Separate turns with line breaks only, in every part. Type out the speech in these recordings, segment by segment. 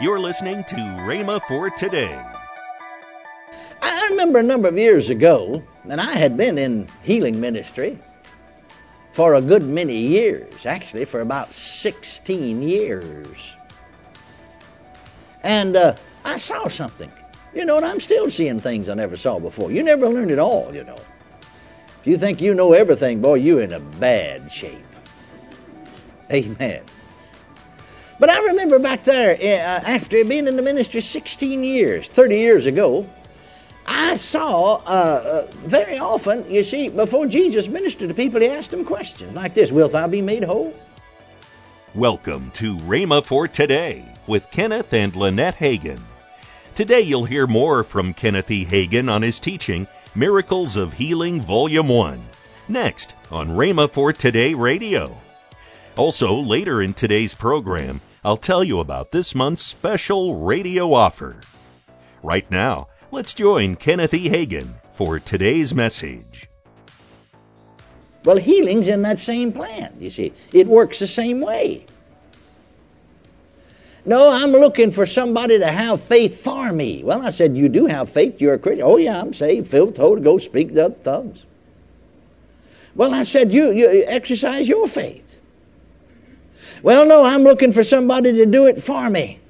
You're listening to Rhema for today.
I remember a number of years ago, and I had been in healing ministry for a good many years, actually, for about 16 years. And uh, I saw something. You know, and I'm still seeing things I never saw before. You never learn it all, you know. If you think you know everything, boy, you're in a bad shape. Amen. But I remember back there, uh, after being in the ministry 16 years, 30 years ago, I saw uh, uh, very often, you see, before Jesus ministered to people, he asked them questions like this Wilt thou be made whole?
Welcome to Rhema for Today with Kenneth and Lynette Hagin. Today you'll hear more from Kenneth E. Hagin on his teaching, Miracles of Healing, Volume 1. Next on Rhema for Today Radio. Also, later in today's program, I'll tell you about this month's special radio offer. Right now, let's join Kenneth E. Hagin for today's message.
Well, healing's in that same plan, you see. It works the same way. No, I'm looking for somebody to have faith for me. Well, I said, You do have faith. You're a Christian. Oh, yeah, I'm saved, filled with the Holy Ghost, speak the tongues. Well, I said, you, you exercise your faith. Well, no, I'm looking for somebody to do it for me.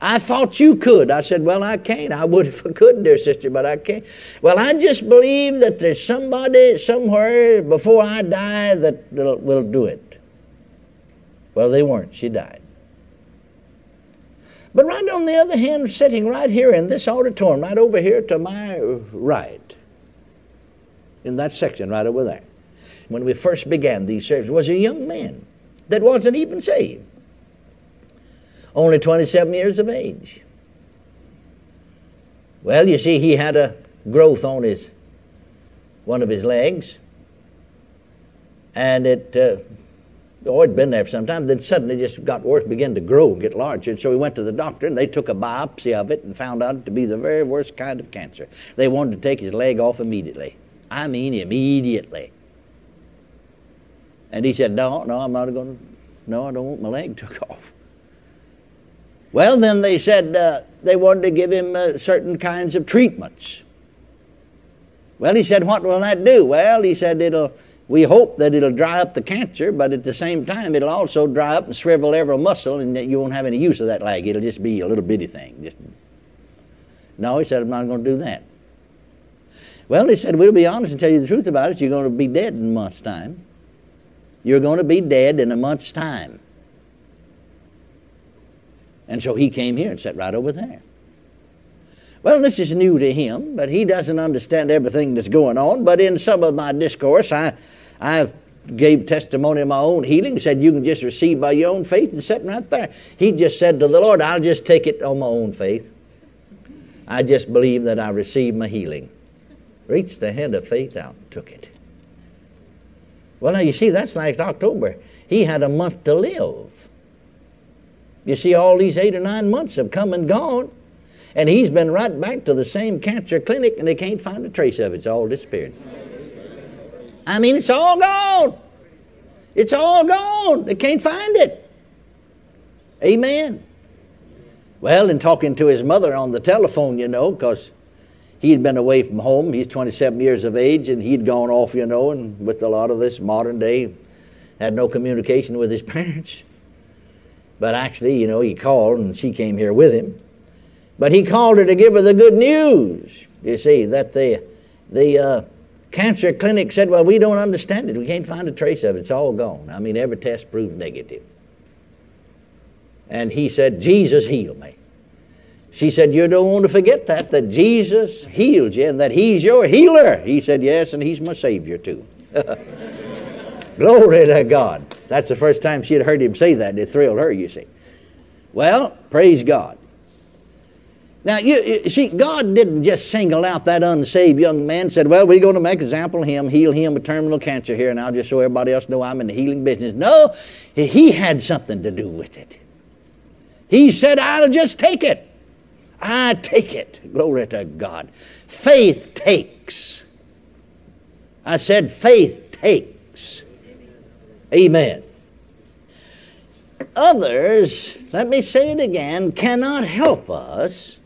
I thought you could. I said, Well, I can't. I would if I could, dear sister, but I can't. Well, I just believe that there's somebody somewhere before I die that will, do it. Well, they weren't. She died. But right on the other hand, sitting right here in this auditorium, right over here to my right, in that section right over there, when we first began these services, was a young man that wasn't even saved. Only 27 years of age. Well, you see, he had a growth on his one of his legs, and it uh, oh, it'd been there for some time. Then suddenly, just got worse, began to grow get larger. And so he went to the doctor, and they took a biopsy of it and found out to be the very worst kind of cancer. They wanted to take his leg off immediately. I mean, immediately. And he said, No, no, I'm not going to, no, I don't want my leg took off. Well, then they said uh, they wanted to give him uh, certain kinds of treatments. Well, he said, What will that do? Well, he said, It'll, we hope that it'll dry up the cancer, but at the same time, it'll also dry up and shrivel every muscle, and you won't have any use of that leg. It'll just be a little bitty thing. Just no, he said, I'm not going to do that. Well, he said, We'll be honest and tell you the truth about it. You're going to be dead in a month's time. You're going to be dead in a month's time. And so he came here and sat right over there. Well, this is new to him, but he doesn't understand everything that's going on. But in some of my discourse, I, I gave testimony of my own healing, said you can just receive by your own faith, and sitting right there. He just said to the Lord, I'll just take it on my own faith. I just believe that I received my healing. Reached the hand of faith out took it. Well, now you see, that's last October. He had a month to live. You see, all these eight or nine months have come and gone, and he's been right back to the same cancer clinic, and they can't find a trace of it. It's all disappeared. I mean, it's all gone. It's all gone. They can't find it. Amen. Well, in talking to his mother on the telephone, you know, because he had been away from home. He's 27 years of age, and he'd gone off, you know, and with a lot of this modern day, had no communication with his parents. But actually, you know, he called, and she came here with him. But he called her to give her the good news. You see that the the uh, cancer clinic said, "Well, we don't understand it. We can't find a trace of it. It's all gone. I mean, every test proved negative." And he said, "Jesus healed me." She said, You don't want to forget that, that Jesus healed you and that He's your healer. He said, Yes, and He's my Savior too. Glory to God. That's the first time she had heard him say that. It thrilled her, you see. Well, praise God. Now, you, you, see, God didn't just single out that unsaved young man said, well, we're going to make example of him, heal him with terminal cancer here now just so everybody else know I'm in the healing business. No, he had something to do with it. He said, I'll just take it. I take it. Glory to God. Faith takes. I said, faith takes. Amen. Others, let me say it again, cannot help us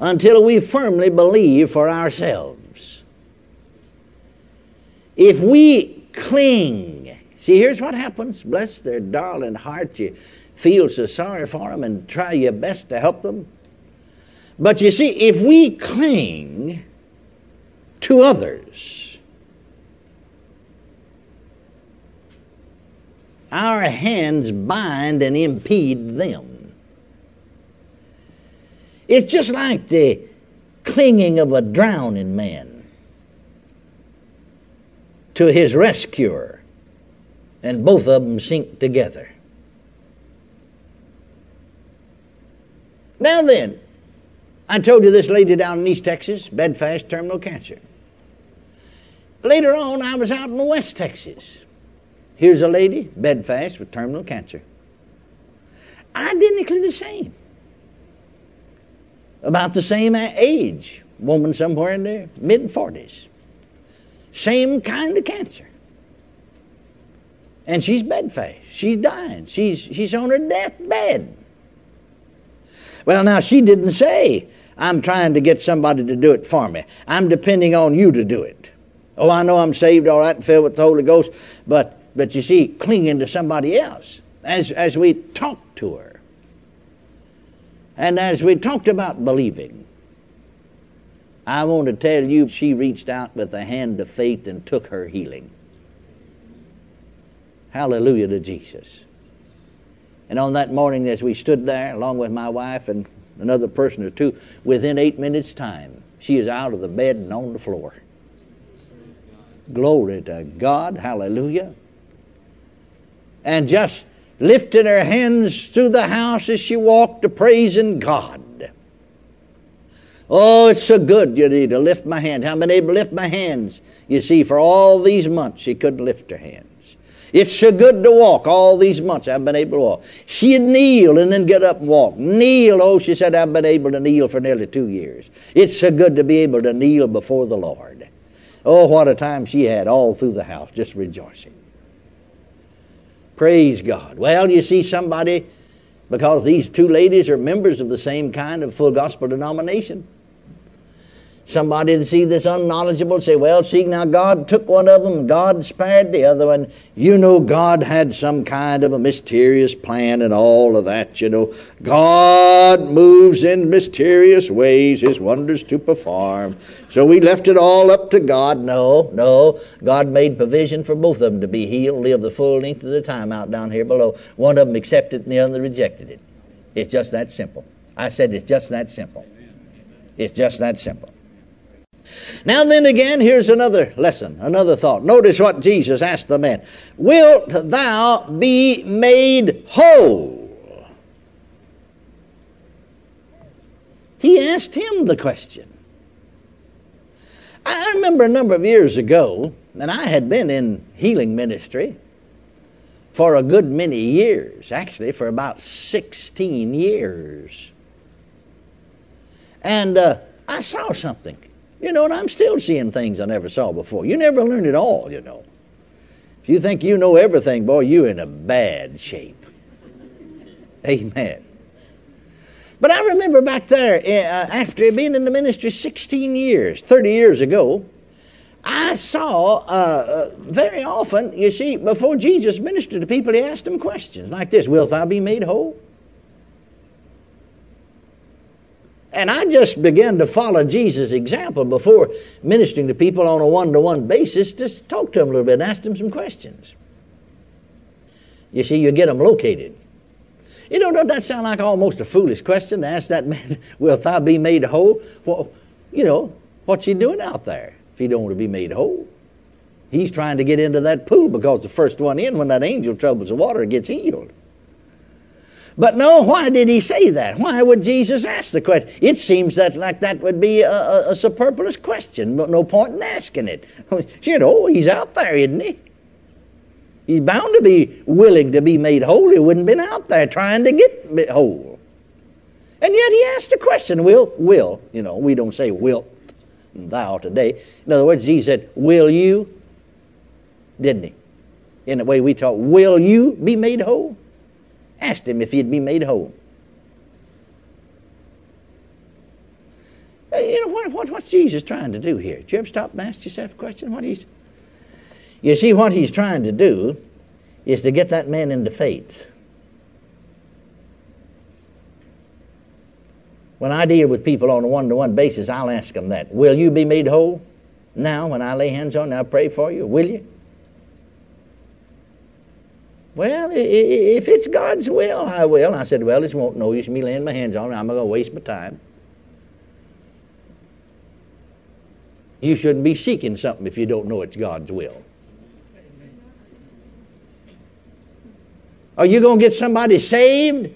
until we firmly believe for ourselves. If we cling, see, here's what happens. Bless their darling heart. You feel so sorry for them and try your best to help them. But you see, if we cling to others, our hands bind and impede them. It's just like the clinging of a drowning man to his rescuer, and both of them sink together. Now then, I told you this lady down in East Texas, bedfast terminal cancer. Later on, I was out in West Texas. Here's a lady, bedfast with terminal cancer. Identically the same about the same age, woman somewhere in their mid 40s. Same kind of cancer. And she's bedfast. She's dying. She's, she's on her deathbed. Well, now, she didn't say, I'm trying to get somebody to do it for me. I'm depending on you to do it. Oh, I know I'm saved all right and filled with the Holy Ghost, but, but you see, clinging to somebody else as, as we talk to her. And as we talked about believing, I want to tell you, she reached out with the hand of faith and took her healing. Hallelujah to Jesus. And on that morning, as we stood there, along with my wife and another person or two, within eight minutes' time, she is out of the bed and on the floor. Glory to God. Hallelujah. And just lifting her hands through the house as she walked, to praising God. Oh, it's so good, you need to lift my hand. I've been able to lift my hands. You see, for all these months, she couldn't lift her hands. It's so good to walk all these months. I've been able to walk. She'd kneel and then get up and walk. Kneel. Oh, she said, I've been able to kneel for nearly two years. It's so good to be able to kneel before the Lord. Oh, what a time she had all through the house, just rejoicing. Praise God. Well, you see somebody, because these two ladies are members of the same kind of full gospel denomination. Somebody to see this unknowledgeable say, well, see, now God took one of them, God spared the other one. You know, God had some kind of a mysterious plan and all of that, you know. God moves in mysterious ways, His wonders to perform. So we left it all up to God. No, no. God made provision for both of them to be healed, live the full length of the time out down here below. One of them accepted and the other rejected it. It's just that simple. I said it's just that simple. It's just that simple. Now, then again, here's another lesson, another thought. Notice what Jesus asked the man Wilt thou be made whole? He asked him the question. I remember a number of years ago, and I had been in healing ministry for a good many years, actually, for about 16 years. And uh, I saw something. You know, and I'm still seeing things I never saw before. You never learn it all, you know. If you think you know everything, boy, you're in a bad shape. Amen. But I remember back there, uh, after being in the ministry 16 years, 30 years ago, I saw uh, uh, very often, you see, before Jesus ministered to people, he asked them questions like this Wilt thou be made whole? And I just began to follow Jesus' example before ministering to people on a one to one basis, just talk to them a little bit and ask them some questions. You see, you get them located. You know, don't that sound like almost a foolish question to ask that man, Will thou be made whole? Well, you know, what's he doing out there if he don't want to be made whole? He's trying to get into that pool because the first one in, when that angel troubles the water, gets healed. But no, why did he say that? Why would Jesus ask the question? It seems that like that would be a, a, a superfluous question, but no point in asking it. You know, he's out there, isn't he? He's bound to be willing to be made whole. He wouldn't have been out there trying to get whole. And yet he asked a question, will, will, you know, we don't say wilt thou today. In other words, he said, will you? Didn't he? In the way we talk, will you be made whole? Asked him if he'd be made whole. You know, what, what, what's Jesus trying to do here? Did you ever stop and ask yourself a question? What he's, you see, what he's trying to do is to get that man into faith. When I deal with people on a one to one basis, I'll ask them that Will you be made whole now when I lay hands on you? I'll pray for you. Will you? Well, if it's God's will, I will. I said, Well, it won't no use me laying my hands on it. I'm going to waste my time. You shouldn't be seeking something if you don't know it's God's will. Are you going to get somebody saved?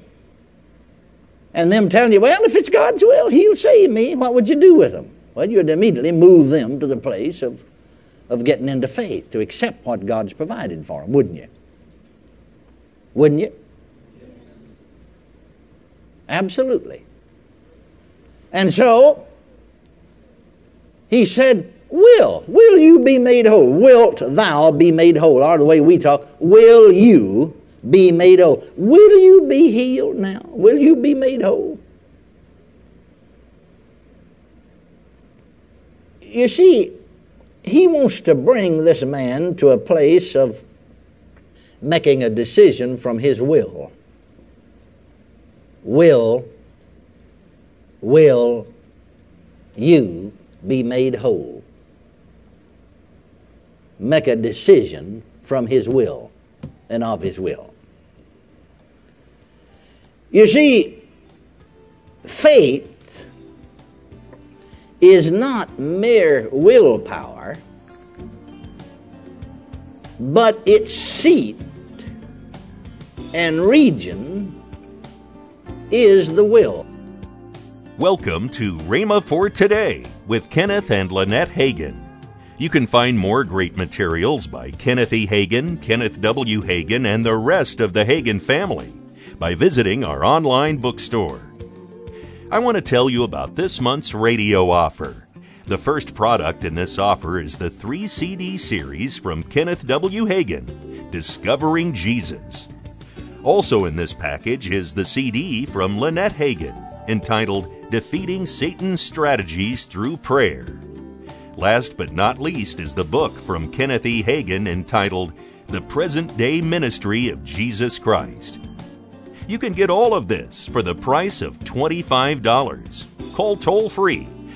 And them telling you, well, if it's God's will, He'll save me. What would you do with them? Well, you'd immediately move them to the place of, of getting into faith, to accept what God's provided for them, wouldn't you? Wouldn't you? Absolutely. And so, he said, Will, will you be made whole? Wilt thou be made whole? Or the way we talk, will you be made whole? Will you be healed now? Will you be made whole? You see, he wants to bring this man to a place of making a decision from his will. Will, will you be made whole? Make a decision from his will and of his will. You see, faith is not mere willpower, but its seat and region is the will.
Welcome to Rhema for Today with Kenneth and Lynette Hagin. You can find more great materials by Kenneth E. Hagin, Kenneth W. Hagin, and the rest of the Hagin family by visiting our online bookstore. I want to tell you about this month's radio offer. The first product in this offer is the three CD series from Kenneth W. Hagin, Discovering Jesus. Also in this package is the CD from Lynette Hagin, entitled Defeating Satan's Strategies Through Prayer. Last but not least is the book from Kenneth E. Hagin entitled The Present Day Ministry of Jesus Christ. You can get all of this for the price of $25. Call toll free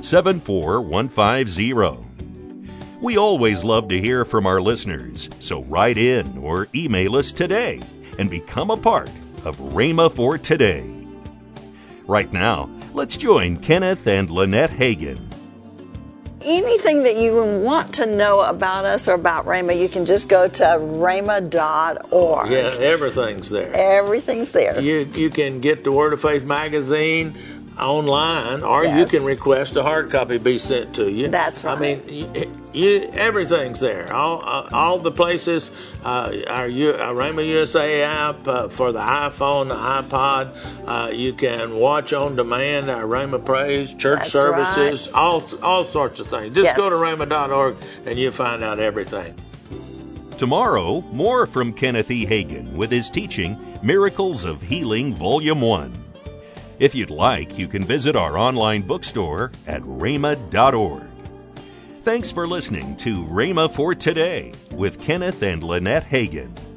74150. We always love to hear from our listeners, so write in or email us today and become a part of Rhema for Today. Right now, let's join Kenneth and Lynette Hagin
anything that you want to know about us or about Rhema, you can just go to rhema.org.
Yeah, everything's there.
Everything's there.
You you can get the Word of Faith magazine online, or yes. you can request a hard copy be sent to you.
That's right.
I mean, you, you, everything's there. All uh, all the places. Uh, our, U, our Rhema USA app uh, for the iPhone, the iPod. Uh, you can watch on demand our Rhema Praise, church
That's
services,
right.
all all sorts of things. Just
yes.
go to rhema.org and you'll find out everything.
Tomorrow, more from Kenneth E. Hagin with his teaching, Miracles of Healing, Volume 1. If you'd like, you can visit our online bookstore at rhema.org. Thanks for listening to Rhema for Today with Kenneth and Lynette Hagin.